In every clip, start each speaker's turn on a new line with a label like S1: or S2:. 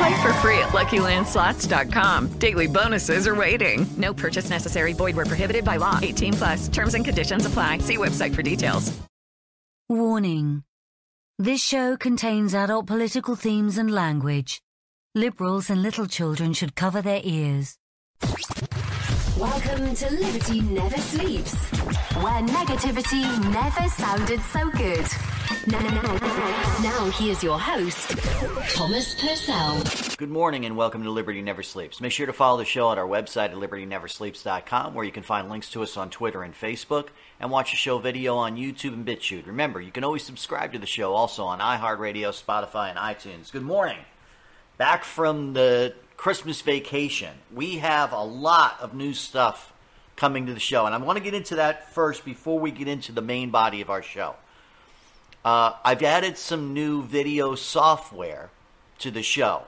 S1: Play for free at LuckyLandSlots.com. Daily bonuses are waiting. No purchase necessary. Void where prohibited by law. 18 plus. Terms and conditions apply. See website for details.
S2: Warning. This show contains adult political themes and language. Liberals and little children should cover their ears.
S3: Welcome to Liberty Never Sleeps, where negativity never sounded so good. Now, here's your host, Thomas Purcell.
S4: Good morning and welcome to Liberty Never Sleeps. Make sure to follow the show at our website at libertyneversleeps.com where you can find links to us on Twitter and Facebook and watch the show video on YouTube and BitChute. Remember, you can always subscribe to the show also on iHeartRadio, Spotify, and iTunes. Good morning. Back from the Christmas vacation. We have a lot of new stuff coming to the show, and I want to get into that first before we get into the main body of our show. Uh, I've added some new video software to the show,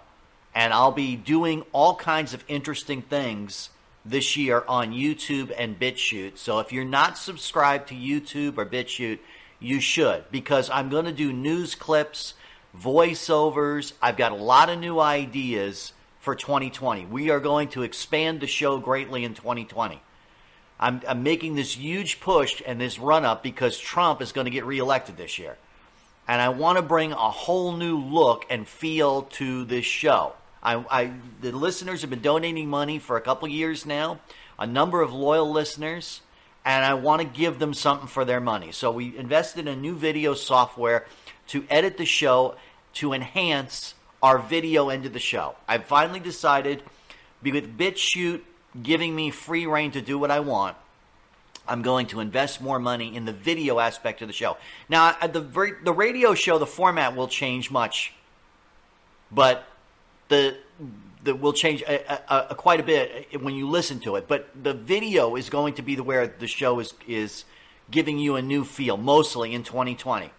S4: and I'll be doing all kinds of interesting things this year on YouTube and BitChute. So if you're not subscribed to YouTube or BitChute, you should, because I'm going to do news clips, voiceovers. I've got a lot of new ideas for 2020. We are going to expand the show greatly in 2020. I'm, I'm making this huge push and this run up because Trump is going to get reelected this year. And I want to bring a whole new look and feel to this show. I, I, the listeners have been donating money for a couple years now, a number of loyal listeners, and I want to give them something for their money. So we invested in new video software to edit the show to enhance our video end of the show. I've finally decided, with BitChute giving me free reign to do what I want, I'm going to invest more money in the video aspect of the show. Now, at the the radio show, the format will change much, but the the will change a, a, a, quite a bit uh, when you listen to it. But the video is going to be the where the show is is giving you a new feel, mostly in 2020,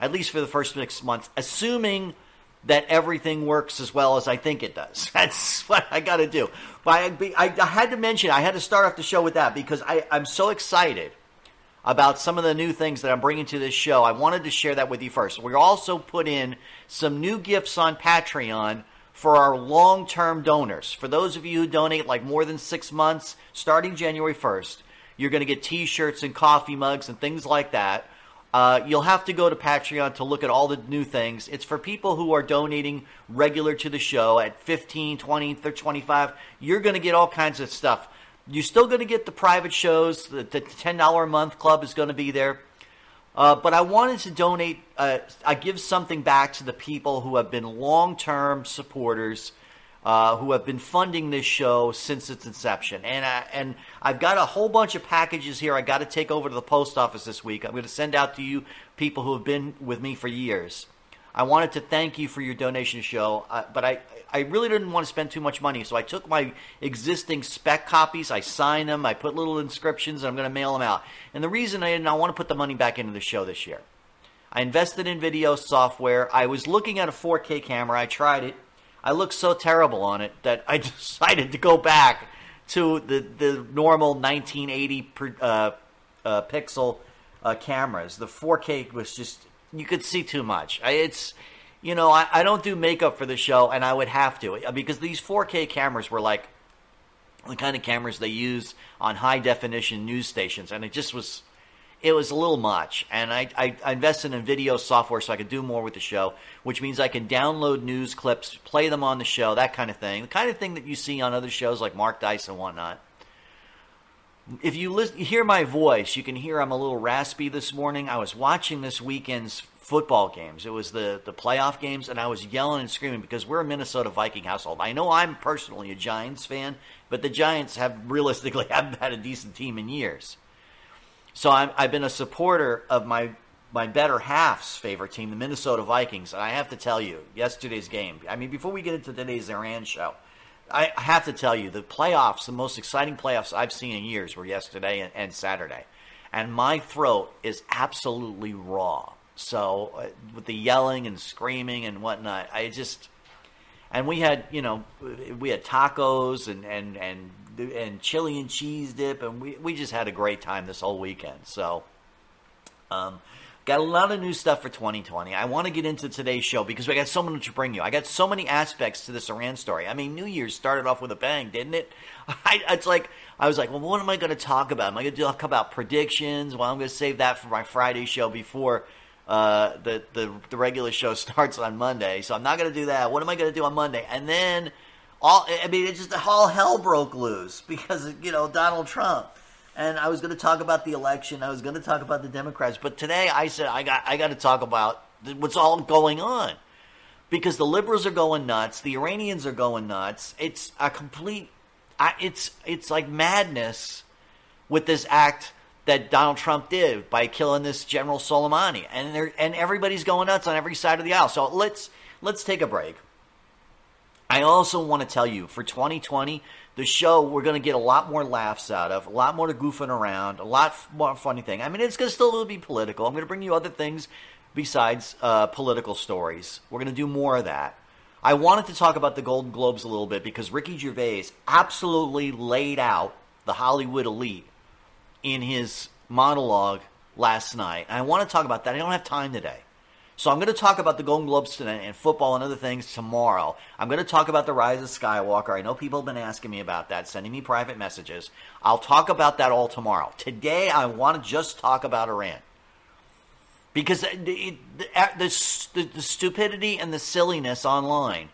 S4: at least for the first six months, assuming that everything works as well as I think it does. That's what I got to do. But I, I, had to mention, I had to start off the show with that because I, I'm so excited about some of the new things that I'm bringing to this show. I wanted to share that with you first. We also put in some new gifts on Patreon for our long term donors. For those of you who donate like more than six months, starting January 1st, you're going to get t shirts and coffee mugs and things like that. Uh, you'll have to go to Patreon to look at all the new things. It's for people who are donating regular to the show at 15, 20, 30, 25. You're going to get all kinds of stuff. You're still going to get the private shows. The, the $10 a month club is going to be there. Uh, but I wanted to donate, uh, I give something back to the people who have been long term supporters uh, who have been funding this show since its inception. And I, and I've got a whole bunch of packages here. I got to take over to the post office this week. I'm going to send out to you people who have been with me for years. I wanted to thank you for your donation show, uh, but I I really didn't want to spend too much money, so I took my existing spec copies, I signed them, I put little inscriptions, and I'm going to mail them out. And the reason I didn't, I want to put the money back into the show this year. I invested in video software. I was looking at a 4K camera. I tried it. I looked so terrible on it that I decided to go back to the, the normal 1980 per, uh, uh, pixel uh, cameras. The 4K was just you could see too much. I, it's you know I, I don't do makeup for the show, and I would have to because these 4K cameras were like the kind of cameras they use on high definition news stations, and it just was it was a little much. And I, I, I, invested in video software so I could do more with the show, which means I can download news clips, play them on the show, that kind of thing. The kind of thing that you see on other shows like Mark Dice and whatnot. if you listen, hear my voice, you can hear I'm a little raspy this morning. I was watching this weekend's football games. It was the the playoff games, and I was yelling and screaming because we're a Minnesota Viking household. I know I'm personally a Giants fan, but the Giants have realistically haven't had a decent team in years. So I'm, I've been a supporter of my my better half's favorite team, the Minnesota Vikings. And I have to tell you, yesterday's game. I mean, before we get into today's Iran show, I have to tell you, the playoffs, the most exciting playoffs I've seen in years, were yesterday and, and Saturday, and my throat is absolutely raw. So uh, with the yelling and screaming and whatnot, I just and we had you know we had tacos and and and and chili and cheese dip, and we we just had a great time this whole weekend. So. Um, Got a lot of new stuff for 2020. I want to get into today's show because we got so much to bring you. I got so many aspects to this Iran story. I mean, New Year's started off with a bang, didn't it? I, it's like I was like, well, what am I going to talk about? Am I going to talk about predictions? Well, I'm going to save that for my Friday show before uh, the, the the regular show starts on Monday. So I'm not going to do that. What am I going to do on Monday? And then all I mean, it just all hell broke loose because you know Donald Trump and I was going to talk about the election. I was going to talk about the Democrats, but today I said I got I got to talk about what's all going on because the liberals are going nuts, the Iranians are going nuts. It's a complete, it's it's like madness with this act that Donald Trump did by killing this General Soleimani, and and everybody's going nuts on every side of the aisle. So let's let's take a break. I also want to tell you for 2020 the show we're going to get a lot more laughs out of, a lot more to goofing around, a lot more funny thing. I mean, it's going to still be political. I'm going to bring you other things besides uh, political stories. We're going to do more of that. I wanted to talk about the Golden Globes a little bit because Ricky Gervais absolutely laid out the Hollywood elite in his monologue last night. And I want to talk about that. I don't have time today. So I'm going to talk about the Golden Globes tonight and football and other things tomorrow. I'm going to talk about the rise of Skywalker. I know people have been asking me about that, sending me private messages. I'll talk about that all tomorrow. Today, I want to just talk about Iran. Because the, the, the, the stupidity and the silliness online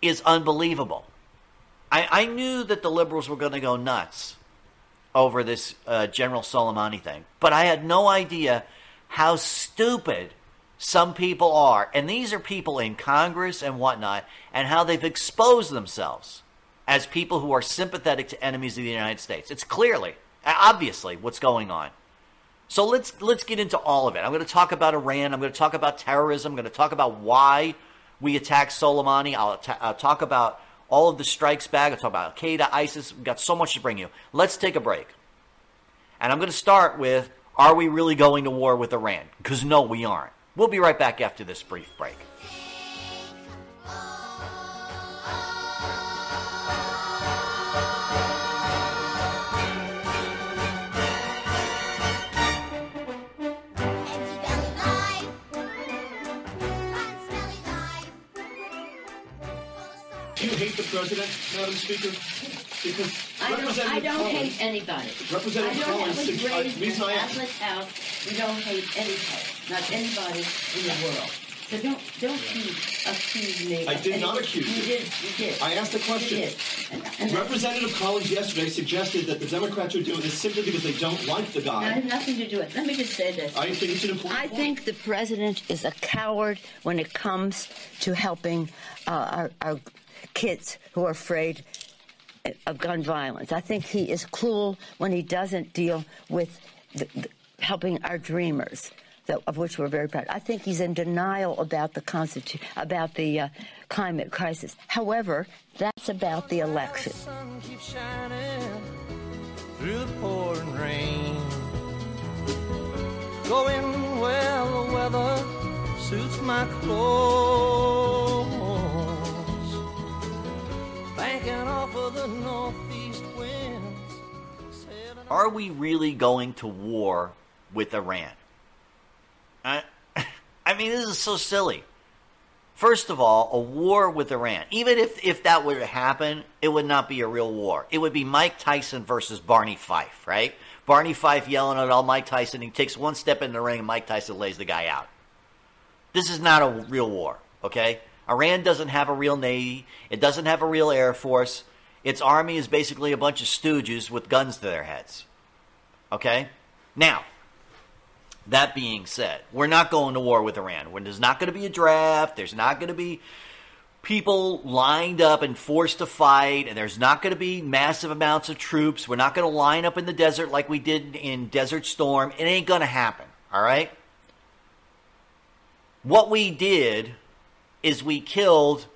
S4: is unbelievable. I, I knew that the liberals were going to go nuts over this uh, General Soleimani thing, but I had no idea how stupid some people are. And these are people in Congress and whatnot, and how they've exposed themselves as people who are sympathetic to enemies of the United States. It's clearly, obviously, what's going on. So let's let's get into all of it. I'm going to talk about Iran. I'm going to talk about terrorism. I'm going to talk about why we attacked Soleimani. I'll, I'll talk about all of the strikes back. I'll talk about Al Qaeda, ISIS. We've got so much to bring you. Let's take a break. And I'm going to start with Are we really going to war with Iran? Because no, we aren't. We'll be right back after this brief break.
S5: Do you hate the president, Madam Speaker? Because
S6: I don't, I don't hate anybody.
S5: Representative
S6: I don't
S5: Collins,
S6: have raised
S5: reason I
S6: in
S5: ask-
S6: Catholic house. We don't hate anybody, not anybody in the world. So don't don't you accuse me.
S5: I
S6: of
S5: did not accuse
S6: you.
S5: you.
S6: did. You did.
S5: I asked a question.
S6: You did. And, and
S5: Representative Collins yesterday suggested that the Democrats are doing this simply because they don't like the
S6: I
S5: guy.
S6: have nothing to do with it. Let me just say this.
S5: I think it's an important
S6: I think the president is a coward when it comes to helping uh, our, our kids who are afraid of gun violence. I think he is cruel when he doesn't deal with the, the, helping our dreamers. That, of which we're very proud. I think he's in denial about the constitu- about the uh, climate crisis. However, that's about the election.
S7: keep shining through the pouring rain. Going well, the weather suits my clothes. Banking off of the northeast winds.
S4: Are we really going to war with Iran? I, I mean, this is so silly. First of all, a war with Iran, even if, if that were to happen, it would not be a real war. It would be Mike Tyson versus Barney Fife, right? Barney Fife yelling at all Mike Tyson. He takes one step in the ring and Mike Tyson lays the guy out. This is not a real war, okay? Iran doesn't have a real navy. It doesn't have a real air force. Its army is basically a bunch of stooges with guns to their heads. Okay? Now, that being said, we're not going to war with Iran. When there's not going to be a draft, there's not going to be people lined up and forced to fight, and there's not going to be massive amounts of troops. We're not going to line up in the desert like we did in Desert Storm. It ain't going to happen, all right? What we did is we killed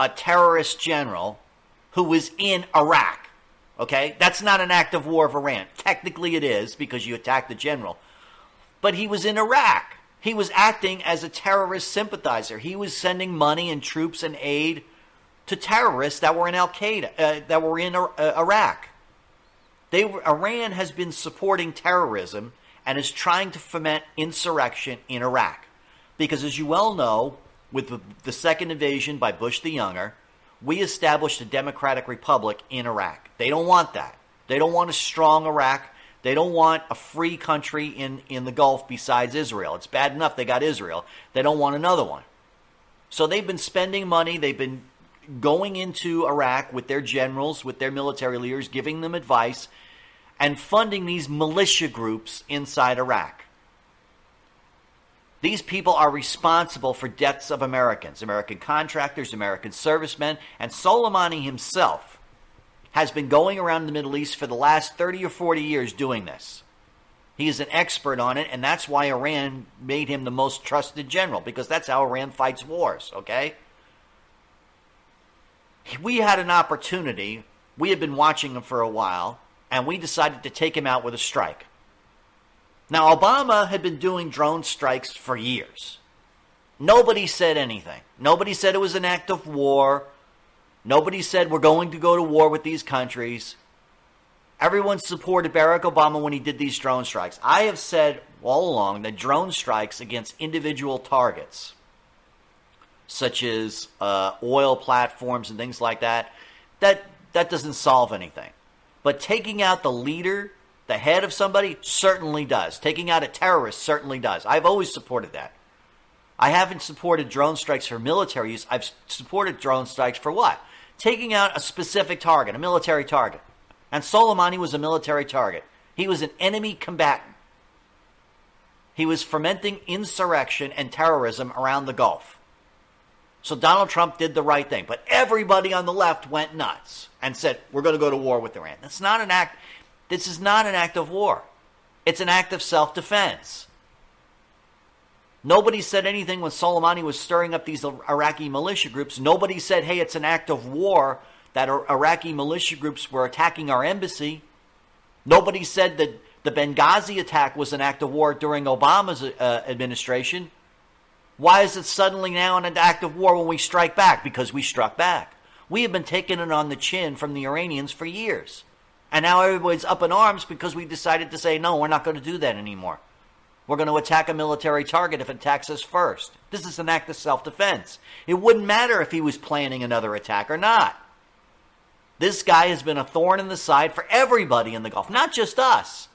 S4: a terrorist general who was in Iraq. Okay? That's not an act of war of Iran. Technically, it is because you attacked the general. But he was in Iraq. He was acting as a terrorist sympathizer. He was sending money and troops and aid to terrorists that were in Al Qaeda, uh, that were in uh, Iraq. They were, Iran has been supporting terrorism and is trying to foment insurrection in Iraq. Because, as you well know, with the, the second invasion by Bush the Younger, we established a democratic republic in Iraq. They don't want that. They don't want a strong Iraq. They don't want a free country in, in the Gulf besides Israel. It's bad enough they got Israel. They don't want another one. So they've been spending money. They've been going into Iraq with their generals, with their military leaders, giving them advice, and funding these militia groups inside Iraq. These people are responsible for deaths of Americans, American contractors, American servicemen, and Soleimani himself has been going around the Middle East for the last 30 or 40 years doing this. He is an expert on it, and that's why Iran made him the most trusted general, because that's how Iran fights wars, okay? We had an opportunity. We had been watching him for a while, and we decided to take him out with a strike. Now, Obama had been doing drone strikes for years. Nobody said anything. Nobody said it was an act of war. Nobody said we're going to go to war with these countries. Everyone supported Barack Obama when he did these drone strikes. I have said all along that drone strikes against individual targets, such as uh, oil platforms and things like that, that that doesn't solve anything. But taking out the leader the head of somebody certainly does. Taking out a terrorist certainly does. I've always supported that. I haven't supported drone strikes for military use. I've supported drone strikes for what? Taking out a specific target, a military target. And Soleimani was a military target. He was an enemy combatant. He was fomenting insurrection and terrorism around the Gulf. So Donald Trump did the right thing. But everybody on the left went nuts and said, we're going to go to war with Iran. That's not an act. This is not an act of war, it's an act of self defense. Nobody said anything when Soleimani was stirring up these Iraqi militia groups. Nobody said, hey, it's an act of war that Iraqi militia groups were attacking our embassy. Nobody said that the Benghazi attack was an act of war during Obama's uh, administration. Why is it suddenly now an act of war when we strike back? Because we struck back. We have been taking it on the chin from the Iranians for years. And now everybody's up in arms because we decided to say, no, we're not going to do that anymore. We're going to attack a military target if it attacks us first. This is an act of self defense. It wouldn't matter if he was planning another attack or not. This guy has been a thorn in the side for everybody in the Gulf, not just us,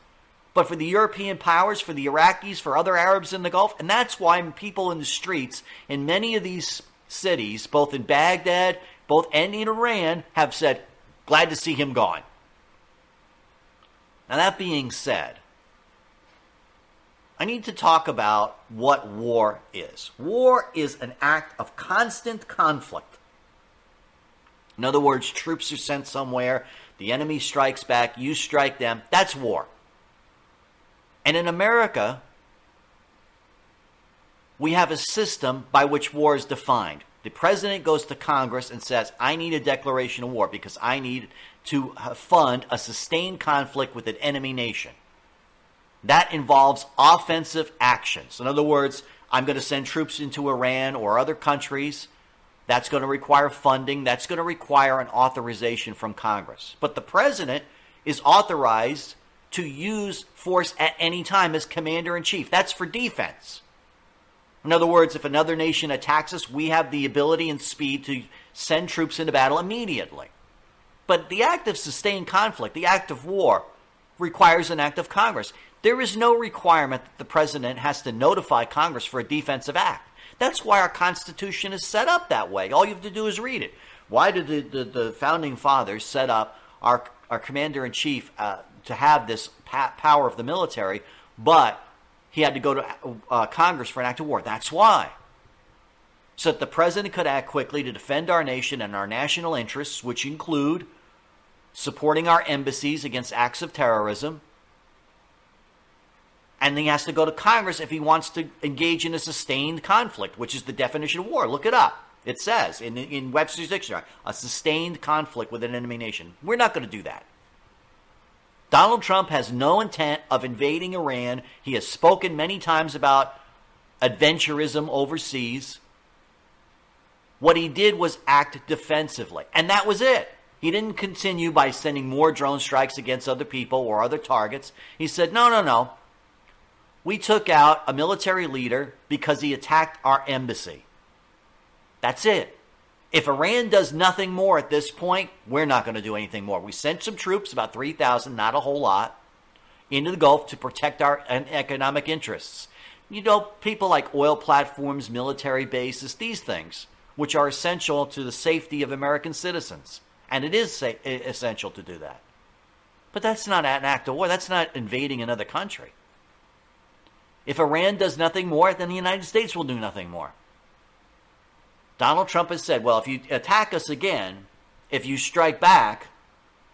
S4: but for the European powers, for the Iraqis, for other Arabs in the Gulf. And that's why people in the streets in many of these cities, both in Baghdad, both and in Iran, have said, glad to see him gone. Now, that being said, I need to talk about what war is. War is an act of constant conflict. In other words, troops are sent somewhere, the enemy strikes back, you strike them. That's war. And in America, we have a system by which war is defined. The president goes to Congress and says, I need a declaration of war because I need to fund a sustained conflict with an enemy nation. That involves offensive actions. In other words, I'm going to send troops into Iran or other countries. That's going to require funding. That's going to require an authorization from Congress. But the president is authorized to use force at any time as commander in chief. That's for defense. In other words, if another nation attacks us, we have the ability and speed to send troops into battle immediately. But the act of sustained conflict, the act of war, requires an act of Congress. There is no requirement that the president has to notify Congress for a defensive act. That's why our Constitution is set up that way. All you have to do is read it. Why did the, the, the founding fathers set up our, our commander in chief uh, to have this pa- power of the military, but he had to go to uh, Congress for an act of war. That's why. So that the president could act quickly to defend our nation and our national interests, which include supporting our embassies against acts of terrorism. And he has to go to Congress if he wants to engage in a sustained conflict, which is the definition of war. Look it up. It says in, in Webster's Dictionary a sustained conflict with an enemy nation. We're not going to do that. Donald Trump has no intent of invading Iran. He has spoken many times about adventurism overseas. What he did was act defensively, and that was it. He didn't continue by sending more drone strikes against other people or other targets. He said, no, no, no. We took out a military leader because he attacked our embassy. That's it. If Iran does nothing more at this point, we're not going to do anything more. We sent some troops, about 3,000, not a whole lot, into the Gulf to protect our economic interests. You know, people like oil platforms, military bases, these things, which are essential to the safety of American citizens. And it is essential to do that. But that's not an act of war. That's not invading another country. If Iran does nothing more, then the United States will do nothing more. Donald Trump has said, well, if you attack us again, if you strike back,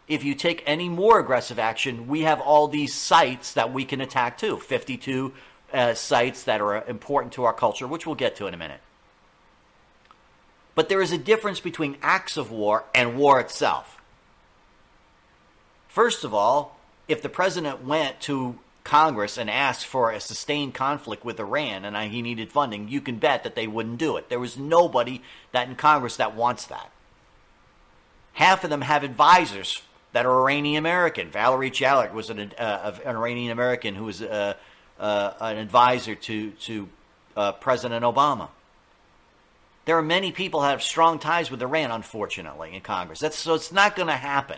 S4: if you take any more aggressive action, we have all these sites that we can attack too 52 uh, sites that are important to our culture, which we'll get to in a minute. But there is a difference between acts of war and war itself. First of all, if the president went to Congress and asked for a sustained conflict with Iran and he needed funding, you can bet that they wouldn't do it. There was nobody that in Congress that wants that. Half of them have advisors that are Iranian American. Valerie Jarrett was an, uh, an Iranian American who was uh, uh, an advisor to to uh, President Obama. There are many people that have strong ties with Iran, unfortunately, in Congress. That's, so it's not going to happen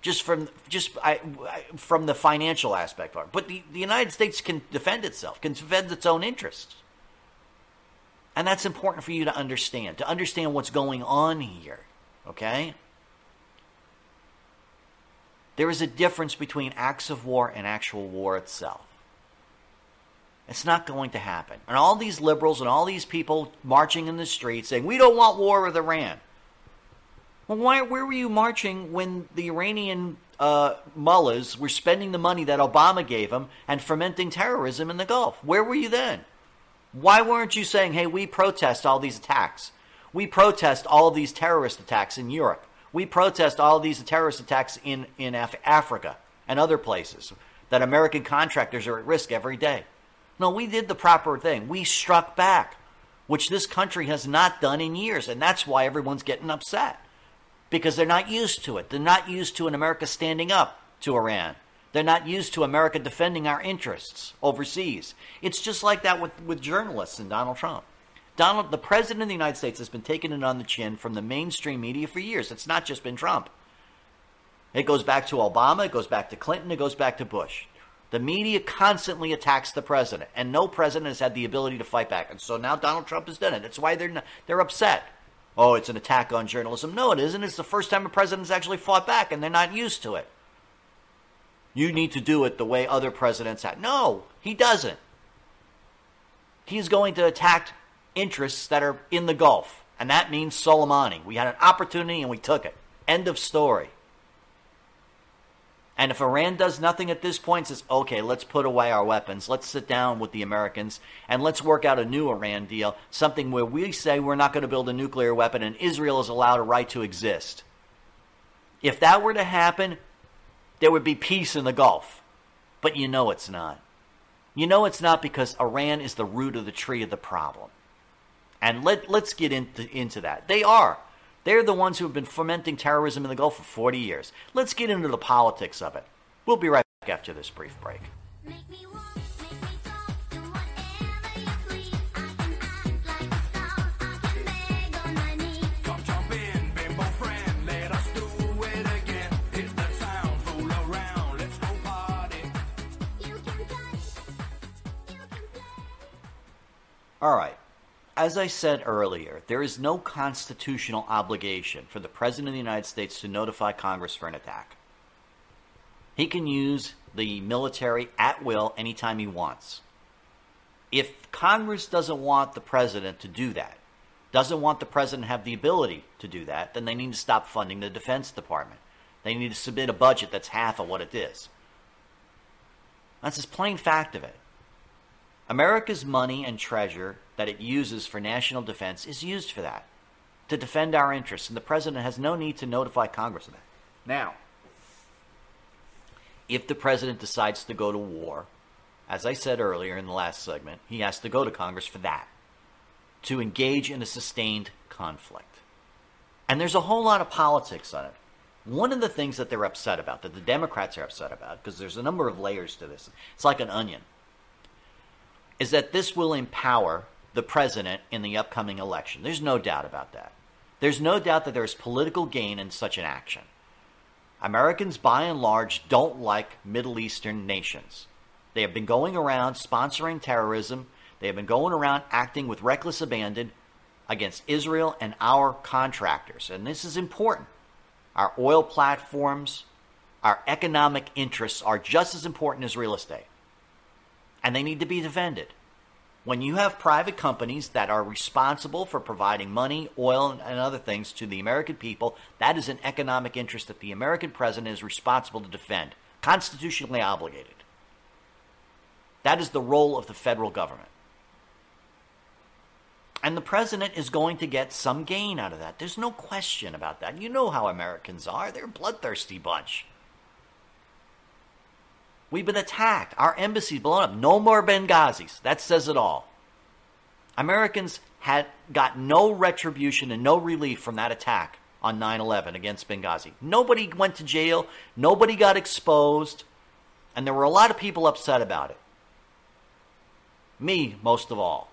S4: just from just I, from the financial aspect of it. But the, the United States can defend itself, can defend its own interests. And that's important for you to understand, to understand what's going on here. Okay? There is a difference between acts of war and actual war itself. It's not going to happen. And all these liberals and all these people marching in the streets saying, we don't want war with Iran. Well, why, where were you marching when the Iranian uh, mullahs were spending the money that Obama gave them and fomenting terrorism in the Gulf? Where were you then? Why weren't you saying, hey, we protest all these attacks? We protest all these terrorist attacks in Europe. We protest all these terrorist attacks in, in Af- Africa and other places that American contractors are at risk every day. No, we did the proper thing. We struck back, which this country has not done in years, and that's why everyone's getting upset because they're not used to it. They're not used to an America standing up to Iran. They're not used to America defending our interests overseas. It's just like that with, with journalists and Donald Trump. Donald, the president of the United States, has been taking it on the chin from the mainstream media for years. It's not just been Trump. It goes back to Obama, it goes back to Clinton, it goes back to Bush. The media constantly attacks the president, and no president has had the ability to fight back. And so now Donald Trump has done it. That's why they're, they're upset oh, it's an attack on journalism. No, it isn't. It's the first time a president's actually fought back, and they're not used to it. You need to do it the way other presidents have. No, he doesn't. He's going to attack interests that are in the Gulf, and that means Soleimani. We had an opportunity and we took it. End of story. And if Iran does nothing at this point, says, okay, let's put away our weapons, let's sit down with the Americans, and let's work out a new Iran deal, something where we say we're not going to build a nuclear weapon and Israel is allowed a right to exist. If that were to happen, there would be peace in the Gulf. But you know it's not. You know it's not because Iran is the root of the tree of the problem. And let, let's get into, into that. They are. They're the ones who have been fomenting terrorism in the Gulf for 40 years. Let's get into the politics of it. We'll be right back after this brief break. All right. As I said earlier, there is no constitutional obligation for the President of the United States to notify Congress for an attack. He can use the military at will anytime he wants. If Congress doesn't want the president to do that, doesn't want the president to have the ability to do that, then they need to stop funding the Defense Department. They need to submit a budget that's half of what it is. That's just plain fact of it. America's money and treasure that it uses for national defense is used for that, to defend our interests, and the president has no need to notify Congress of that. Now, if the president decides to go to war, as I said earlier in the last segment, he has to go to Congress for that, to engage in a sustained conflict. And there's a whole lot of politics on it. One of the things that they're upset about, that the Democrats are upset about, because there's a number of layers to this, it's like an onion, is that this will empower the president in the upcoming election. There's no doubt about that. There's no doubt that there's political gain in such an action. Americans, by and large, don't like Middle Eastern nations. They have been going around sponsoring terrorism. They have been going around acting with reckless abandon against Israel and our contractors. And this is important. Our oil platforms, our economic interests are just as important as real estate. And they need to be defended. When you have private companies that are responsible for providing money, oil, and other things to the American people, that is an economic interest that the American president is responsible to defend, constitutionally obligated. That is the role of the federal government. And the president is going to get some gain out of that. There's no question about that. You know how Americans are. They're a bloodthirsty bunch. We've been attacked. Our embassy's blown up. No more Benghazis. That says it all. Americans had got no retribution and no relief from that attack on 9 11 against Benghazi. Nobody went to jail. Nobody got exposed. And there were a lot of people upset about it. Me, most of all.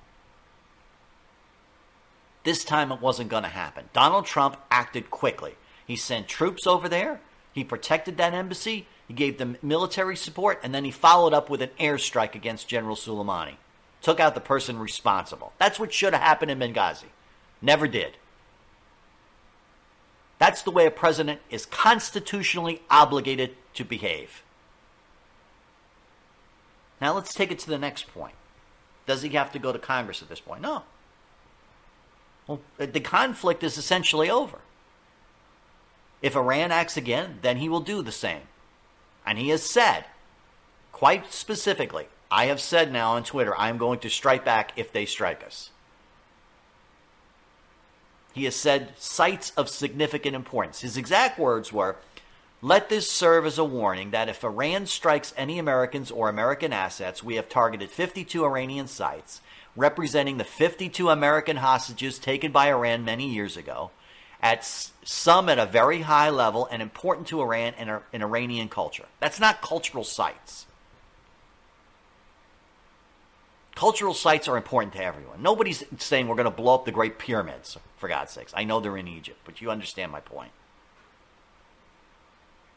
S4: This time it wasn't going to happen. Donald Trump acted quickly. He sent troops over there. He protected that embassy. He gave them military support, and then he followed up with an airstrike against General Soleimani. Took out the person responsible. That's what should have happened in Benghazi. Never did. That's the way a president is constitutionally obligated to behave. Now let's take it to the next point. Does he have to go to Congress at this point? No. Well, the conflict is essentially over. If Iran acts again, then he will do the same. And he has said, quite specifically, I have said now on Twitter, I am going to strike back if they strike us. He has said sites of significant importance. His exact words were, let this serve as a warning that if Iran strikes any Americans or American assets, we have targeted 52 Iranian sites, representing the 52 American hostages taken by Iran many years ago, at some at a very high level and important to Iran and in Iranian culture. That's not cultural sites. Cultural sites are important to everyone. Nobody's saying we're going to blow up the Great Pyramids, for God's sakes. I know they're in Egypt, but you understand my point.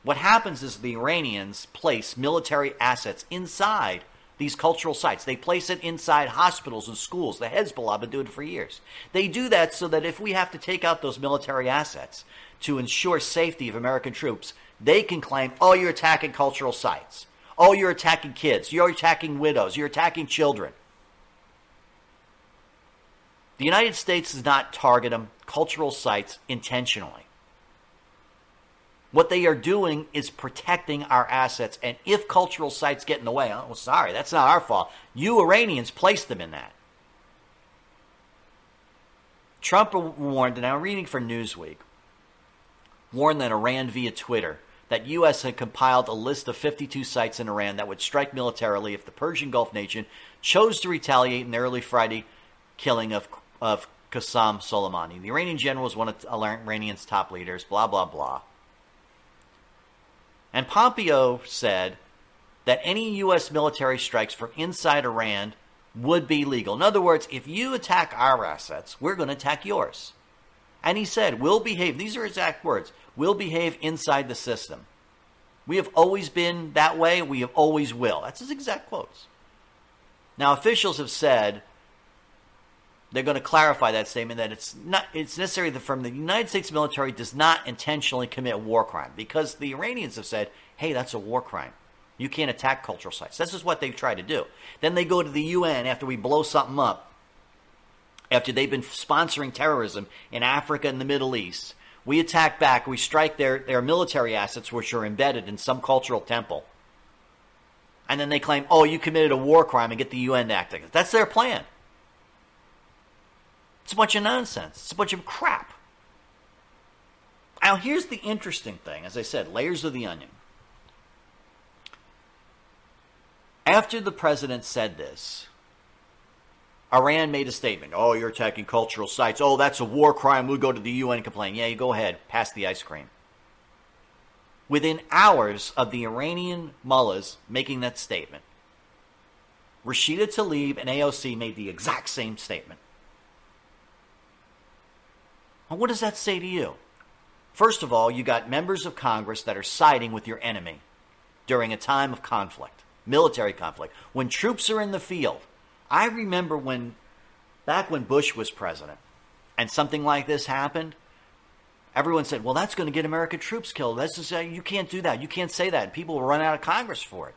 S4: What happens is the Iranians place military assets inside these cultural sites. They place it inside hospitals and schools. The Hezbollah have been doing it for years. They do that so that if we have to take out those military assets to ensure safety of American troops, they can claim, oh, you're attacking cultural sites. Oh, you're attacking kids. You're attacking widows. You're attacking children. The United States does not target them, cultural sites intentionally. What they are doing is protecting our assets. And if cultural sites get in the way, oh, sorry, that's not our fault. You Iranians placed them in that. Trump warned, and I'm reading for Newsweek, warned that Iran via Twitter that U.S. had compiled a list of 52 sites in Iran that would strike militarily if the Persian Gulf nation chose to retaliate in the early Friday killing of, of Qasem Soleimani. The Iranian general was one of Iranian's top leaders, blah, blah, blah. And Pompeo said that any U.S. military strikes from inside Iran would be legal. In other words, if you attack our assets, we're going to attack yours. And he said, we'll behave, these are exact words, we'll behave inside the system. We have always been that way, we have always will. That's his exact quotes. Now, officials have said they're going to clarify that statement that it's not it's necessary that from the United States military does not intentionally commit war crime because the Iranians have said, "Hey, that's a war crime. You can't attack cultural sites." This is what they've tried to do. Then they go to the UN after we blow something up. After they've been sponsoring terrorism in Africa and the Middle East, we attack back. We strike their, their military assets, which are embedded in some cultural temple. And then they claim, oh, you committed a war crime and get the UN to act. That's their plan. It's a bunch of nonsense. It's a bunch of crap. Now, here's the interesting thing. As I said, layers of the onion. After the president said this, Iran made a statement. Oh, you're attacking cultural sites. Oh, that's a war crime. We'll go to the UN and complain. Yeah, you go ahead. Pass the ice cream. Within hours of the Iranian mullahs making that statement, Rashida Tlaib and AOC made the exact same statement. What does that say to you? First of all, you got members of Congress that are siding with your enemy during a time of conflict, military conflict, when troops are in the field. I remember when, back when Bush was president, and something like this happened, everyone said, well, that's going to get American troops killed. That's you can't do that. You can't say that. People will run out of Congress for it.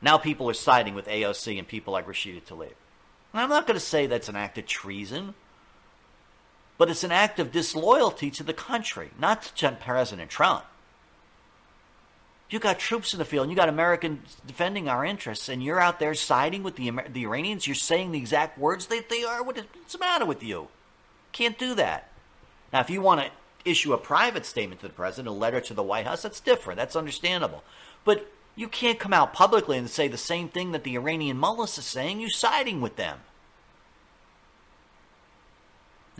S4: Now people are siding with AOC and people like Rashida Tlaib. And I'm not going to say that's an act of treason but it's an act of disloyalty to the country, not to President Trump. You got troops in the field, and you got Americans defending our interests, and you're out there siding with the the Iranians. You're saying the exact words that they are. What's the matter with you? Can't do that. Now, if you want to issue a private statement to the president, a letter to the White House, that's different. That's understandable. But you can't come out publicly and say the same thing that the Iranian mullahs is saying. You're siding with them.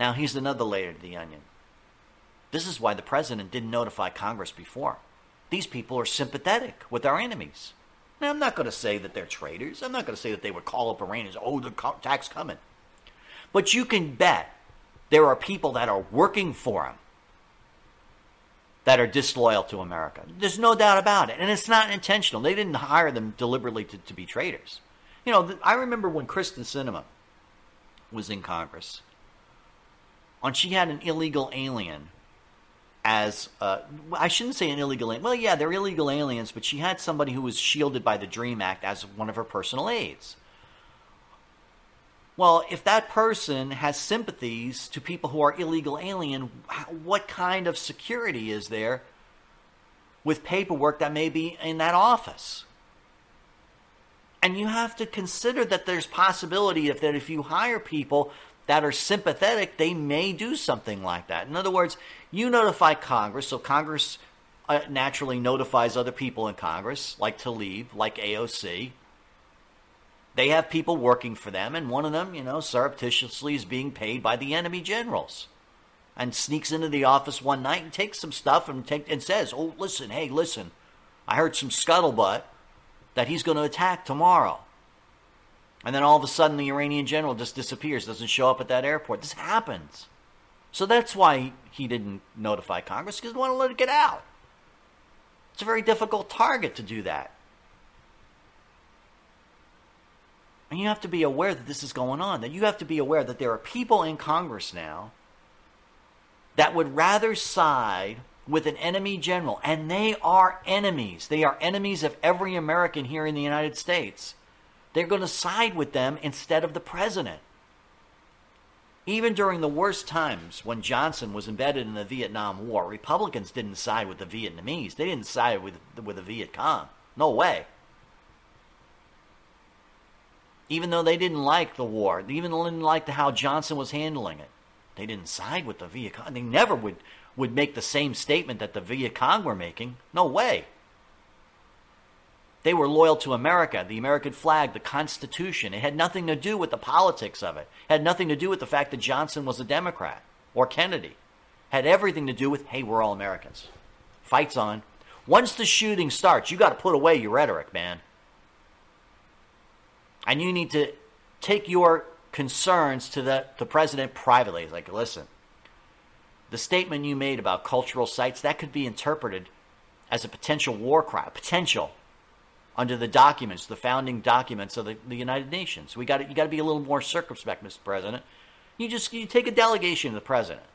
S4: Now, here's another layer to the onion. This is why the president didn't notify Congress before. These people are sympathetic with our enemies. Now, I'm not going to say that they're traitors. I'm not going to say that they would call up Iranians, oh, the attack's coming. But you can bet there are people that are working for them that are disloyal to America. There's no doubt about it. And it's not intentional. They didn't hire them deliberately to, to be traitors. You know, I remember when Kyrsten Sinema was in Congress on she had an illegal alien as uh, I shouldn't say an illegal alien. Well, yeah, they're illegal aliens, but she had somebody who was shielded by the Dream Act as one of her personal aides. Well, if that person has sympathies to people who are illegal alien, what kind of security is there with paperwork that may be in that office? And you have to consider that there's possibility that if you hire people that are sympathetic, they may do something like that. In other words, you notify Congress, so Congress uh, naturally notifies other people in Congress, like Tlaib, like AOC. They have people working for them, and one of them, you know, surreptitiously is being paid by the enemy generals and sneaks into the office one night and takes some stuff and, take, and says, Oh, listen, hey, listen, I heard some scuttlebutt that he's going to attack tomorrow. And then all of a sudden, the Iranian general just disappears, doesn't show up at that airport. This happens. So that's why he didn't notify Congress, because he wanted to let it get out. It's a very difficult target to do that. And you have to be aware that this is going on, that you have to be aware that there are people in Congress now that would rather side with an enemy general, and they are enemies. They are enemies of every American here in the United States they're going to side with them instead of the president. Even during the worst times when Johnson was embedded in the Vietnam War, Republicans didn't side with the Vietnamese. They didn't side with, with the Viet Cong. No way. Even though they didn't like the war, even though they didn't like the, how Johnson was handling it, they didn't side with the Viet Cong. They never would, would make the same statement that the Viet Cong were making. No way. They were loyal to America, the American flag, the Constitution. It had nothing to do with the politics of it. It had nothing to do with the fact that Johnson was a Democrat or Kennedy. It had everything to do with, hey, we're all Americans. Fight's on. Once the shooting starts, you got to put away your rhetoric, man. And you need to take your concerns to the, the president privately. Like, listen, the statement you made about cultural sites, that could be interpreted as a potential war crime. Potential under the documents, the founding documents of the, the United Nations. We got you got to be a little more circumspect, Mr. President. You just you take a delegation to the president.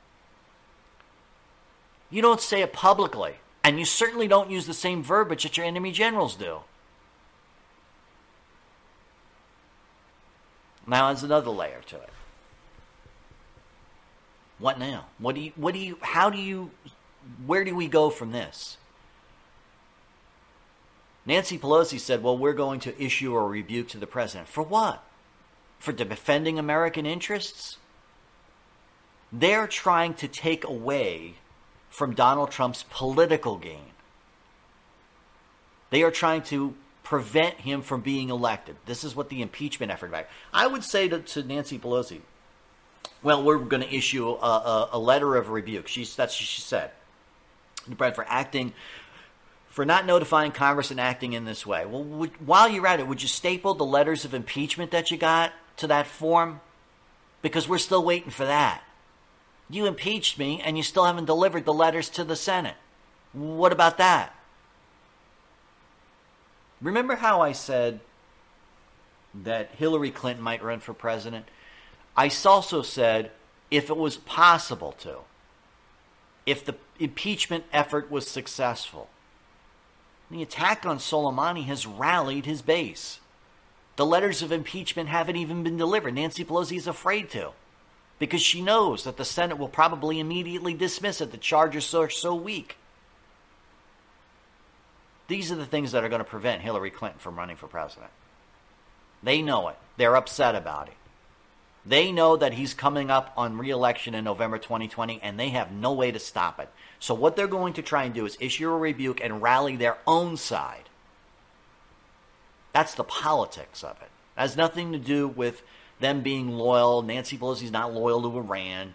S4: You don't say it publicly, and you certainly don't use the same verbiage that your enemy generals do. Now, there's another layer to it. What now? What do you? What do you? How do you? Where do we go from this? Nancy Pelosi said, "Well, we're going to issue a rebuke to the president for what? For defending American interests? They're trying to take away from Donald Trump's political gain. They are trying to prevent him from being elected. This is what the impeachment effort about. I would say to, to Nancy Pelosi, well, we're going to issue a, a, a, letter of rebuke. She's, that's what she said. For acting, for not notifying Congress and acting in this way. Well, would, while you're at it, would you staple the letters of impeachment that you got to that form? Because we're still waiting for that. You impeached me and you still haven't delivered the letters to the Senate. What about that? Remember how I said that Hillary Clinton might run for president? I also said if it was possible to, if the impeachment effort was successful. The attack on Soleimani has rallied his base. The letters of impeachment haven't even been delivered. Nancy Pelosi is afraid to because she knows that the Senate will probably immediately dismiss it. The charges are so weak. These are the things that are going to prevent Hillary Clinton from running for president. They know it. They're upset about it. They know that he's coming up on reelection in November 2020, and they have no way to stop it. So, what they're going to try and do is issue a rebuke and rally their own side. That's the politics of it. It has nothing to do with them being loyal. Nancy Pelosi's not loyal to Iran.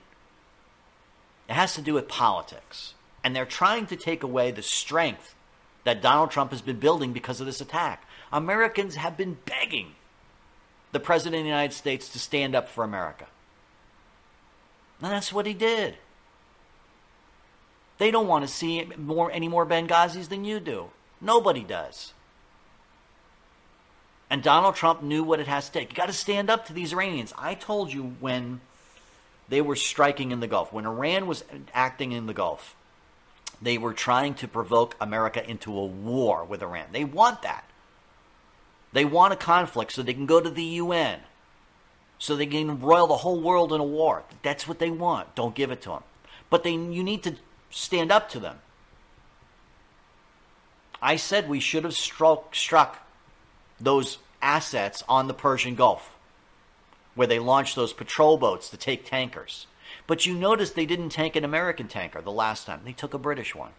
S4: It has to do with politics. And they're trying to take away the strength that Donald Trump has been building because of this attack. Americans have been begging the President of the United States to stand up for America. And that's what he did. They don't want to see more, any more Benghazis than you do. Nobody does. And Donald Trump knew what it has to take. You got to stand up to these Iranians. I told you when they were striking in the Gulf, when Iran was acting in the Gulf, they were trying to provoke America into a war with Iran. They want that. They want a conflict so they can go to the UN, so they can embroil the whole world in a war. That's what they want. Don't give it to them. But they, you need to stand up to them. I said we should have struck, struck those assets on the Persian Gulf, where they launched those patrol boats to take tankers. But you notice they didn't take an American tanker the last time. They took a British one.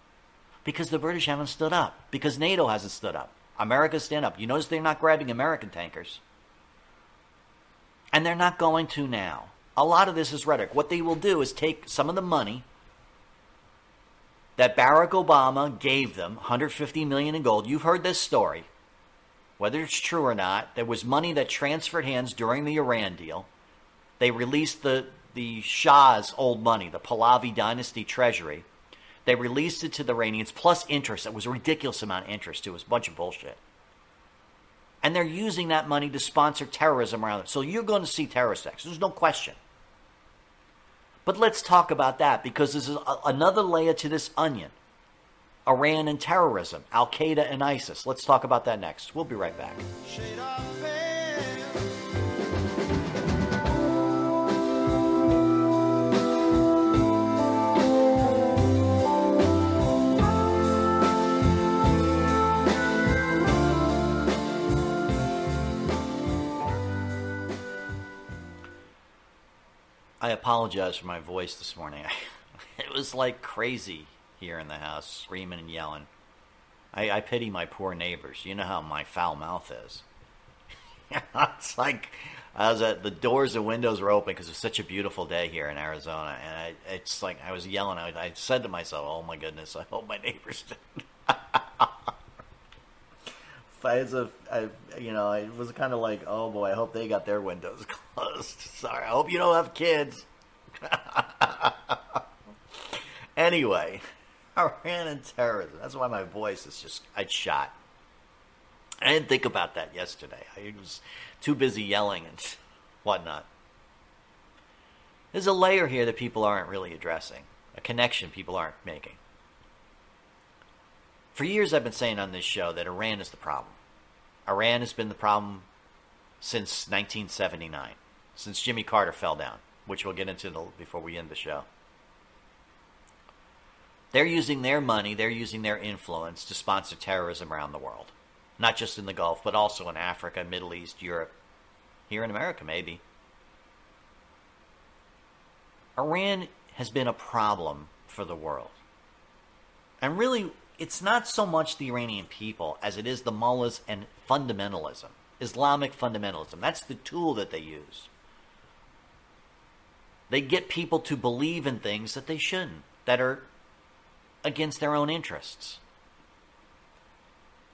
S4: Because the British haven't stood up. Because NATO hasn't stood up. America stand up. You notice they're not grabbing American tankers. And they're not going to now. A lot of this is rhetoric. What they will do is take some of the money that Barack Obama gave them, 150 million in gold. You've heard this story whether it's true or not, there was money that transferred hands during the Iran deal. They released the, the Shah's old money, the Pahlavi dynasty treasury. They released it to the Iranians plus interest. It was a ridiculous amount of interest, too. It was a bunch of bullshit. And they're using that money to sponsor terrorism around it. So you're going to see terrorist acts. There's no question. But let's talk about that because this is a, another layer to this onion. Iran and terrorism, Al Qaeda and ISIS. Let's talk about that next. We'll be right back. I apologize for my voice this morning. it was like crazy here in the house, screaming and yelling. I, I pity my poor neighbors. You know how my foul mouth is. it's like I was at the doors and windows were open because it's such a beautiful day here in Arizona, and I, it's like I was yelling. I, I said to myself, "Oh my goodness, I hope my neighbors." As a, I, you know, it was kind of like, "Oh boy, I hope they got their windows closed." Sorry, I hope you don't have kids. anyway. Iran and terrorism. That's why my voice is just, I shot. I didn't think about that yesterday. I was too busy yelling and whatnot. There's a layer here that people aren't really addressing, a connection people aren't making. For years, I've been saying on this show that Iran is the problem. Iran has been the problem since 1979, since Jimmy Carter fell down, which we'll get into before we end the show. They're using their money, they're using their influence to sponsor terrorism around the world. Not just in the Gulf, but also in Africa, Middle East, Europe, here in America, maybe. Iran has been a problem for the world. And really, it's not so much the Iranian people as it is the mullahs and fundamentalism, Islamic fundamentalism. That's the tool that they use. They get people to believe in things that they shouldn't, that are against their own interests.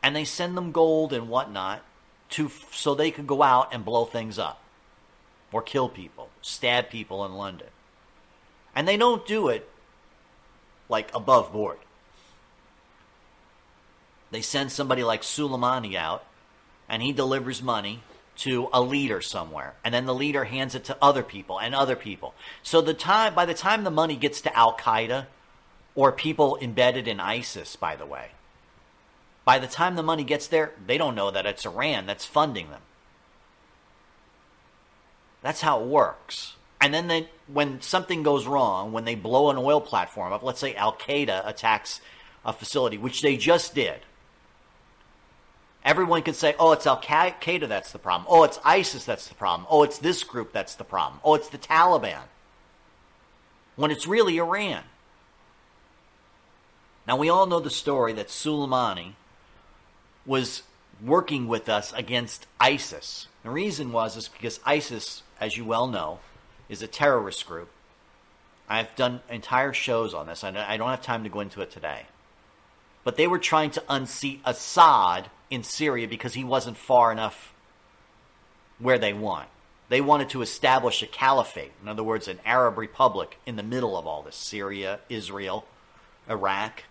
S4: And they send them gold and whatnot to so they could go out and blow things up or kill people, stab people in London. And they don't do it like above board. They send somebody like Soleimani out, and he delivers money to a leader somewhere, and then the leader hands it to other people and other people. So the time by the time the money gets to Al Qaeda or people embedded in ISIS, by the way, by the time the money gets there, they don't know that it's Iran that's funding them. That's how it works. And then they, when something goes wrong, when they blow an oil platform up, let's say Al Qaeda attacks a facility, which they just did, everyone can say, oh, it's Al Qaeda that's the problem. Oh, it's ISIS that's the problem. Oh, it's this group that's the problem. Oh, it's the Taliban. When it's really Iran. Now, we all know the story that Soleimani was working with us against ISIS. The reason was is because ISIS, as you well know, is a terrorist group. I've done entire shows on this. I don't have time to go into it today. But they were trying to unseat Assad in Syria because he wasn't far enough where they want. They wanted to establish a caliphate, in other words, an Arab republic in the middle of all this Syria, Israel, Iraq.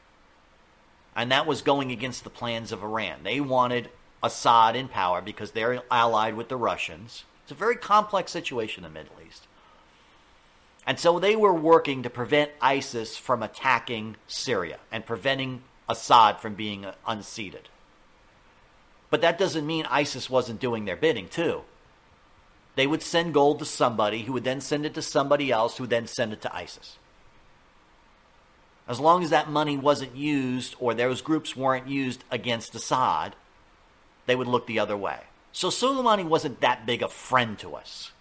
S4: And that was going against the plans of Iran. They wanted Assad in power because they're allied with the Russians. It's a very complex situation in the Middle East. And so they were working to prevent ISIS from attacking Syria and preventing Assad from being unseated. But that doesn't mean ISIS wasn't doing their bidding, too. They would send gold to somebody who would then send it to somebody else who would then send it to ISIS. As long as that money wasn't used or those groups weren't used against Assad, they would look the other way. So Soleimani wasn't that big a friend to us.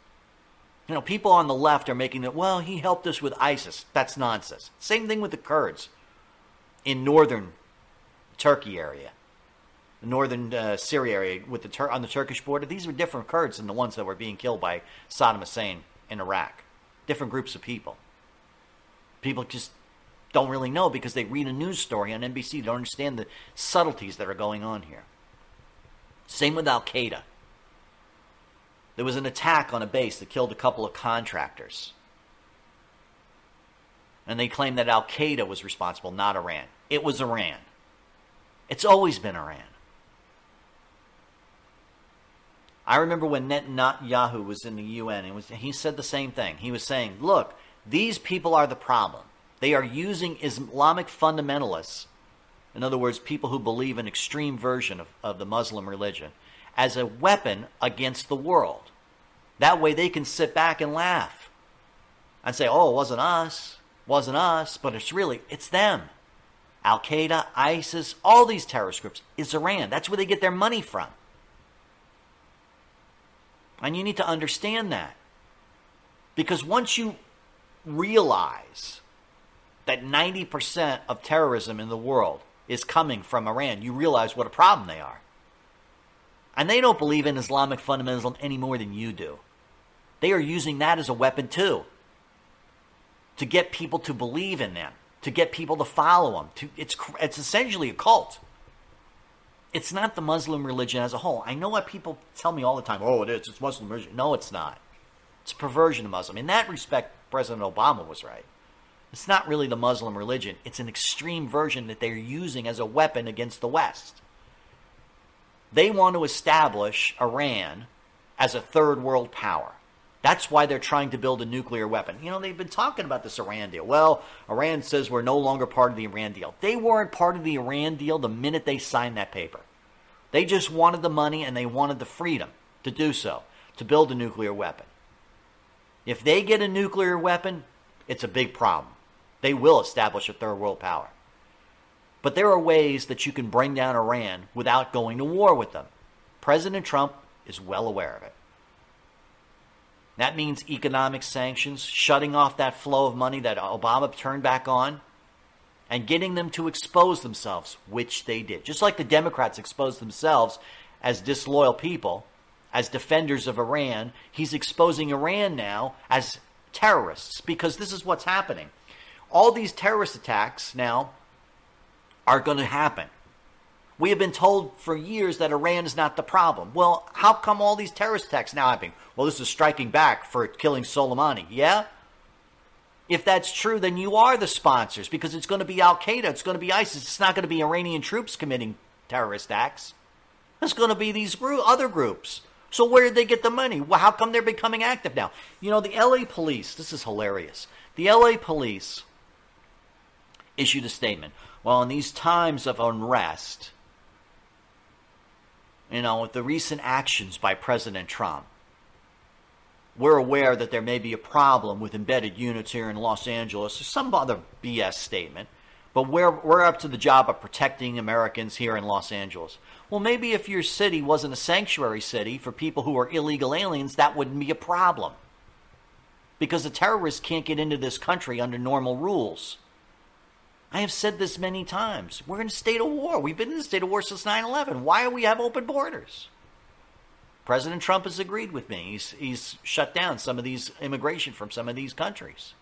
S4: You know, people on the left are making it, well, he helped us with ISIS. That's nonsense. Same thing with the Kurds in northern Turkey area, northern uh, Syria area with the Tur- on the Turkish border. These were different Kurds than the ones that were being killed by Saddam Hussein in Iraq. Different groups of people. People just don't really know because they read a news story on NBC. Don't understand the subtleties that are going on here. Same with Al Qaeda. There was an attack on a base that killed a couple of contractors. And they claimed that Al Qaeda was responsible, not Iran. It was Iran. It's always been Iran. I remember when Netanyahu was in the UN, and was, he said the same thing. He was saying, look, these people are the problem. They are using Islamic fundamentalists, in other words, people who believe an extreme version of, of the Muslim religion, as a weapon against the world. That way they can sit back and laugh and say, oh, it wasn't us, wasn't us, but it's really, it's them. Al Qaeda, ISIS, all these terrorist groups is Iran. That's where they get their money from. And you need to understand that. Because once you realize that 90% of terrorism in the world is coming from Iran, you realize what a problem they are. And they don't believe in Islamic fundamentalism any more than you do. They are using that as a weapon too. To get people to believe in them, to get people to follow them. To, it's, it's essentially a cult. It's not the Muslim religion as a whole. I know what people tell me all the time oh, it is. It's Muslim religion. No, it's not. It's a perversion of Muslim. In that respect, President Obama was right. It's not really the Muslim religion, it's an extreme version that they're using as a weapon against the West. They want to establish Iran as a third world power. That's why they're trying to build a nuclear weapon. You know, they've been talking about this Iran deal. Well, Iran says we're no longer part of the Iran deal. They weren't part of the Iran deal the minute they signed that paper. They just wanted the money and they wanted the freedom to do so, to build a nuclear weapon. If they get a nuclear weapon, it's a big problem. They will establish a third world power. But there are ways that you can bring down Iran without going to war with them. President Trump is well aware of it. That means economic sanctions, shutting off that flow of money that Obama turned back on, and getting them to expose themselves, which they did. Just like the Democrats exposed themselves as disloyal people, as defenders of Iran, he's exposing Iran now as terrorists because this is what's happening. All these terrorist attacks now are going to happen. We have been told for years that Iran is not the problem. Well, how come all these terrorist attacks now happening? Well, this is striking back for killing Soleimani. Yeah? If that's true, then you are the sponsors because it's going to be Al Qaeda, it's going to be ISIS, it's not going to be Iranian troops committing terrorist acts. It's going to be these other groups. So where did they get the money? Well, how come they're becoming active now? You know, the LA police, this is hilarious. The LA police issued a statement. Well, in these times of unrest, you know, with the recent actions by President Trump, we're aware that there may be a problem with embedded units here in Los Angeles or some other BS statement, but we're, we're up to the job of protecting Americans here in Los Angeles. Well, maybe if your city wasn't a sanctuary city for people who are illegal aliens, that wouldn't be a problem. Because a terrorist can't get into this country under normal rules. I have said this many times. We're in a state of war. We've been in a state of war since 9 11. Why do we have open borders? President Trump has agreed with me. He's, he's shut down some of these immigration from some of these countries.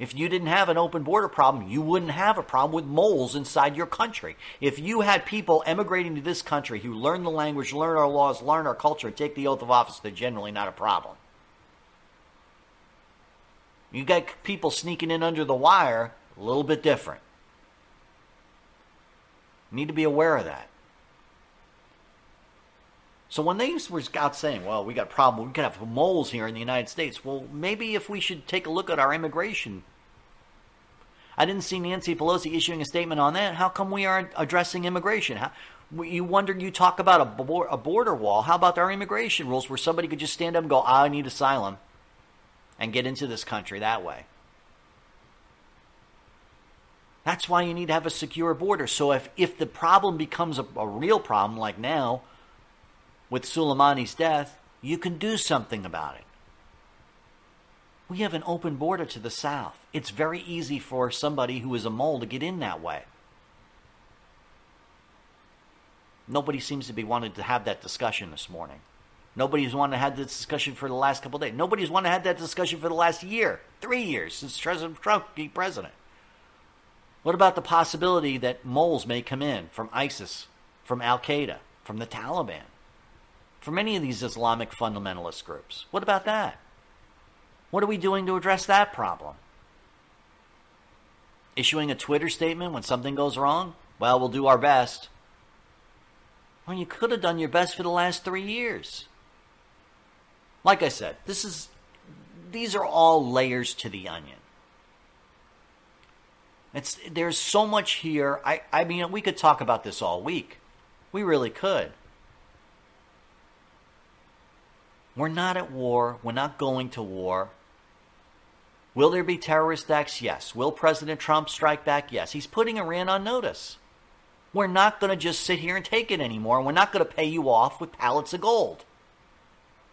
S4: If you didn't have an open border problem, you wouldn't have a problem with moles inside your country. If you had people emigrating to this country who learn the language, learn our laws, learn our culture, and take the oath of office, they're generally not a problem. You got people sneaking in under the wire, a little bit different. You need to be aware of that. So when they were out saying, "Well, we got a problem. We could have moles here in the United States," well, maybe if we should take a look at our immigration. I didn't see Nancy Pelosi issuing a statement on that. How come we aren't addressing immigration? How, you wondered you talk about a, border wall. How about our immigration rules, where somebody could just stand up and go, "I need asylum," and get into this country that way? That's why you need to have a secure border. So if if the problem becomes a, a real problem, like now with Suleimani's death, you can do something about it. We have an open border to the south. It's very easy for somebody who is a mole to get in that way. Nobody seems to be wanting to have that discussion this morning. Nobody's wanted to have this discussion for the last couple days. Nobody's wanted to have that discussion for the last year, three years since President Trump became president. What about the possibility that moles may come in from ISIS, from Al Qaeda, from the Taliban? For many of these Islamic fundamentalist groups. What about that? What are we doing to address that problem? Issuing a Twitter statement when something goes wrong? Well, we'll do our best. Well, you could have done your best for the last three years. Like I said, this is these are all layers to the onion. It's there's so much here. I, I mean, we could talk about this all week. We really could. We're not at war. We're not going to war. Will there be terrorist acts? Yes. Will President Trump strike back? Yes. He's putting Iran on notice. We're not going to just sit here and take it anymore. We're not going to pay you off with pallets of gold.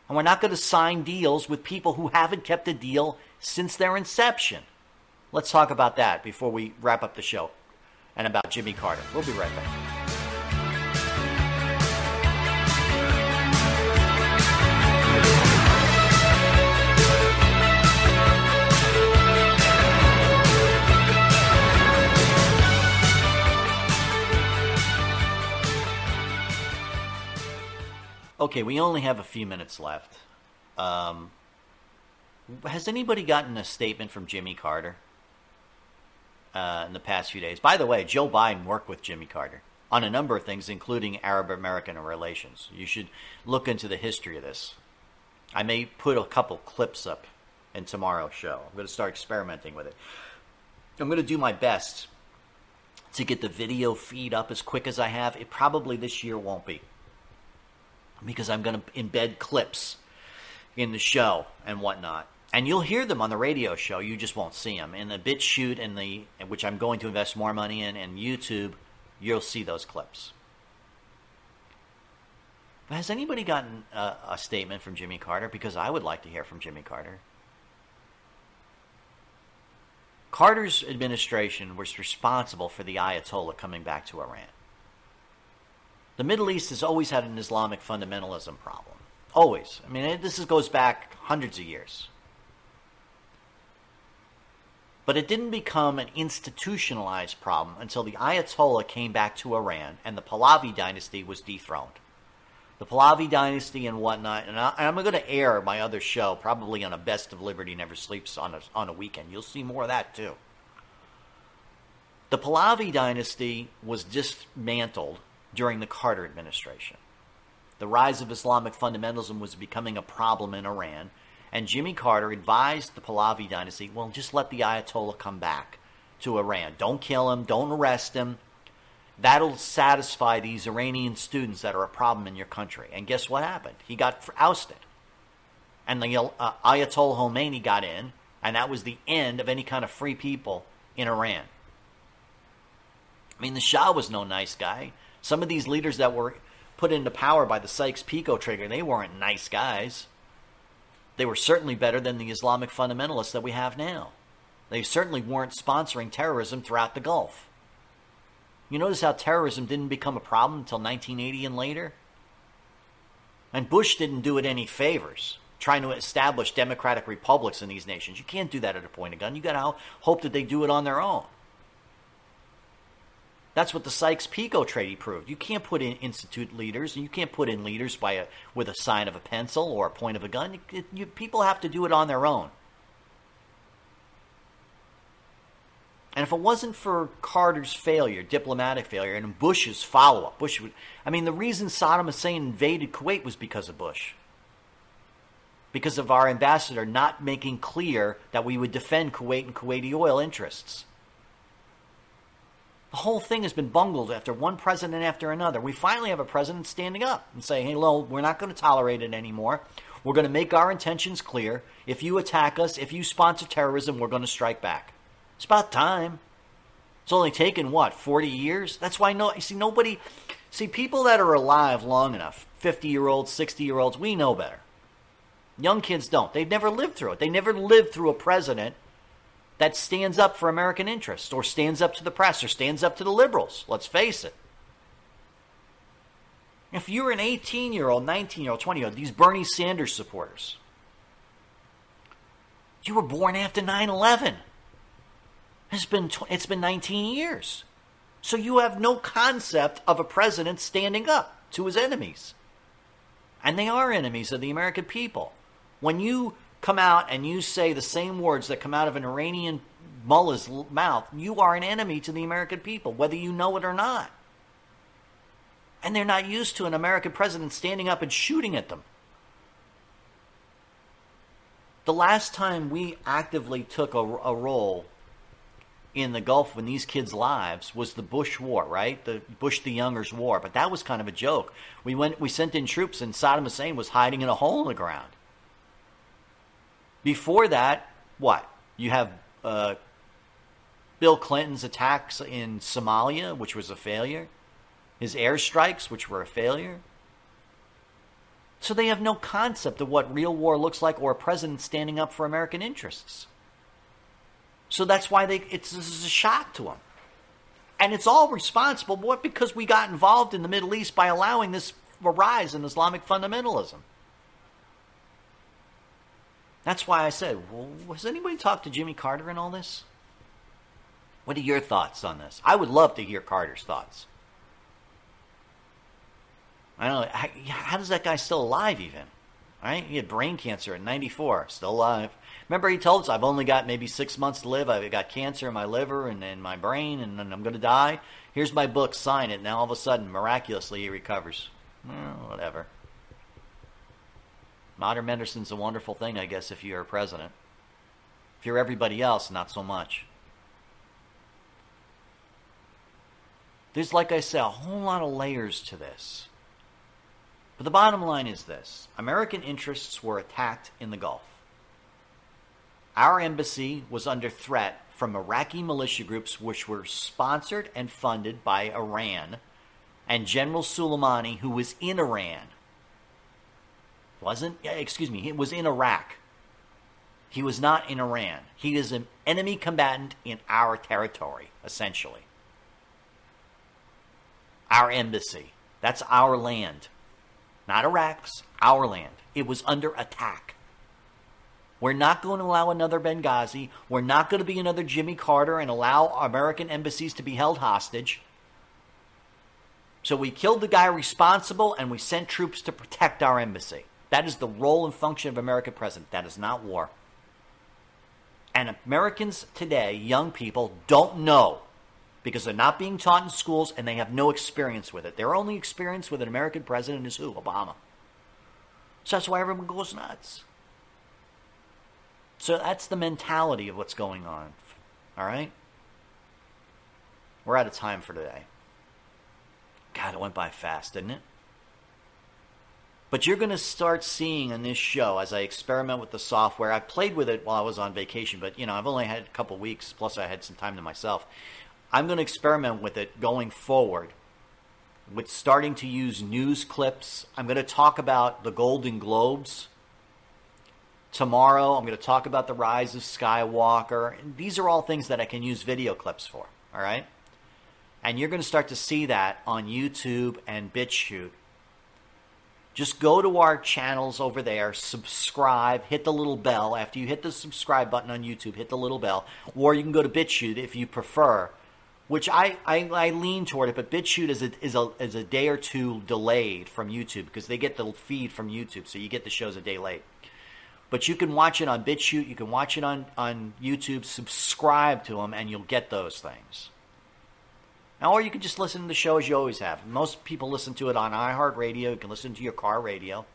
S4: And we're not going to sign deals with people who haven't kept a deal since their inception. Let's talk about that before we wrap up the show and about Jimmy Carter. We'll be right back. Okay, we only have a few minutes left. Um, has anybody gotten a statement from Jimmy Carter uh, in the past few days? By the way, Joe Biden worked with Jimmy Carter. on a number of things, including Arab American relations. You should look into the history of this. I may put a couple clips up in tomorrow's show. I'm going to start experimenting with it. I'm going to do my best to get the video feed up as quick as I have. It probably this year won't be because I'm going to embed clips in the show and whatnot. And you'll hear them on the radio show. You just won't see them in the BitChute and the which I'm going to invest more money in, and YouTube. You'll see those clips. Has anybody gotten a, a statement from Jimmy Carter? Because I would like to hear from Jimmy Carter. Carter's administration was responsible for the Ayatollah coming back to Iran. The Middle East has always had an Islamic fundamentalism problem. Always. I mean, this is, goes back hundreds of years. But it didn't become an institutionalized problem until the Ayatollah came back to Iran and the Pahlavi dynasty was dethroned. The Pahlavi dynasty and whatnot, and, I, am going to air my other show probably on a Best of Liberty Never Sleeps on a, on a weekend. You'll see more of that too. The Pahlavi dynasty was dismantled during the Carter administration. The rise of Islamic fundamentalism was becoming a problem in Iran, and Jimmy Carter advised the Pahlavi dynasty, well, just let the Ayatollah come back to Iran. Don't kill him, don't arrest him. That'll satisfy these Iranian students that are a problem in your country. And guess what happened? He got ousted. And the uh, Ayatollah Khomeini got in, and that was the end of any kind of free people in Iran. I mean, the Shah was no nice guy. Some of these leaders that were put into power by the Sykes-Picot trigger, they weren't nice guys. They were certainly better than the Islamic fundamentalists that we have now. They certainly weren't sponsoring terrorism throughout the Gulf. You notice how terrorism didn't become a problem until 1980 and later? And Bush didn't do it any favors, trying to establish democratic republics in these nations. You can't do that at a point of gun. You got to hope that they do it on their own. That's what the Sykes-Picot Treaty proved. You can't put in institute leaders, and you can't put in leaders by a with a sign of a pencil or a point of a gun. It, you, people have to do it on their own. And if it wasn't for Carter's failure, diplomatic failure, and Bush's follow-up, Bush would, I mean, the reason Saddam Hussein invaded Kuwait was because of Bush. Because of our ambassador not making clear that we would defend Kuwait and Kuwaiti oil interests. The whole thing has been bungled after one president after another. We finally have a president standing up and saying, hey, Lowell, we're not going to tolerate it anymore. We're going to make our intentions clear. If you attack us, if you sponsor terrorism, we're going to strike back. It's about time. It's only taken, what, 40 years? That's why, no, you see, nobody, see, people that are alive long enough, 50 year olds, 60 year olds, we know better. Young kids don't. They've never lived through it. They never lived through a president that stands up for American interests or stands up to the press or stands up to the liberals. Let's face it. If you're an 18 year old, 19 year old, 20 year old, these Bernie Sanders supporters, you were born after 9 11. It's been, it's been 19 years. So you have no concept of a president standing up to his enemies. And they are enemies of the American people. When you come out and you say the same words that come out of an Iranian mullah's mouth, you are an enemy to the American people, whether you know it or not. And they're not used to an American president standing up and shooting at them. The last time we actively took a, a role in the Gulf in these kids' lives was the Bush War, right? The Bush the Younger's War. But that was kind of a joke. We went, we sent in troops, and Saddam Hussein was hiding in a hole in the ground. Before that, what? You have uh, Bill Clinton's attacks in Somalia, which was a failure, his airstrikes, which were a failure. So they have no concept of what real war looks like or a president standing up for American interests. So that's why they it's this is a shock to them. And it's all responsible what because we got involved in the Middle East by allowing this rise in Islamic fundamentalism. That's why I said, well, has anybody talked to Jimmy Carter in all this? What are your thoughts on this? I would love to hear Carter's thoughts. I don't know. How, does that guy still alive even? Right? He had brain cancer at 94, still alive. Remember, he told us, I've only got maybe six months to live. I've got cancer in my liver and in my brain, and, and I'm going to die. Here's my book, sign it. Now, all of a sudden, miraculously, he recovers. Well, whatever. Modern medicine's a wonderful thing, I guess, if you're a president. If you're everybody else, not so much. There's, like I said, a whole lot of layers to this. But the bottom line is this American interests were attacked in the Gulf. Our embassy was under threat from Iraqi militia groups which were sponsored and funded by Iran and General Soleimani, who was in Iran. Wasn't, excuse me, he was in Iraq. He was not in Iran. He is an enemy combatant in our territory, essentially. Our embassy. That's our land. Not Iraq's, our land. It was under attack. We're not going to allow another Benghazi. We're not going to be another Jimmy Carter and allow American embassies to be held hostage. So we killed the guy responsible and we sent troops to protect our embassy. That is the role and function of American president. That is not war. And Americans today, young people, don't know because they're not being taught in schools and they have no experience with it. Their only experience with an American president is who? Obama. So that's why everyone goes nuts. So that's the mentality of what's going on. All right? We're out of time for today. God, it went by fast, didn't it? But you're going to start seeing in this show as I experiment with the software. I played with it while I was on vacation, but you know, I've only had a couple weeks plus I had some time to myself. I'm going to experiment with it going forward with starting to use news clips. I'm going to talk about the Golden Globes Tomorrow, I'm going to talk about the rise of Skywalker. These are all things that I can use video clips for, all right? And you're going to start to see that on YouTube and BitChute. Just go to our channels over there, subscribe, hit the little bell. After you hit the subscribe button on YouTube, hit the little bell. Or you can go to BitChute if you prefer, which I, I, I lean toward it, but BitChute is a, is, a, is a day or two delayed from YouTube because they get the feed from YouTube, so you get the shows a day late. But you can watch it on BitChute, you can watch it on, on YouTube, subscribe to them, and you'll get those things. Now, or you can just listen to the show as you always have. Most people listen to it on iHeartRadio. You can listen to your car radio.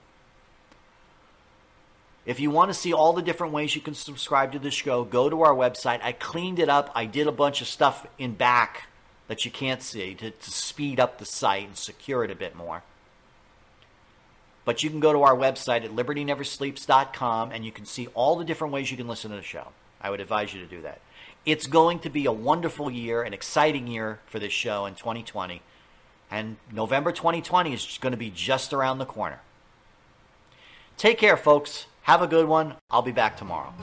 S4: If you want to see all the different ways you can subscribe to the show, go to our website. I cleaned it up. I did a bunch of stuff in back that you can't see to, to speed up the site and secure it a bit more. But you can go to our website at libertyneversleeps.com and you can see all the different ways you can listen to the show. I would advise you to do that. It's going to be a wonderful year, an exciting year for this show in 2020. And November 2020 is going to be just around the corner. Take care, folks. Have a good one. I'll be back tomorrow.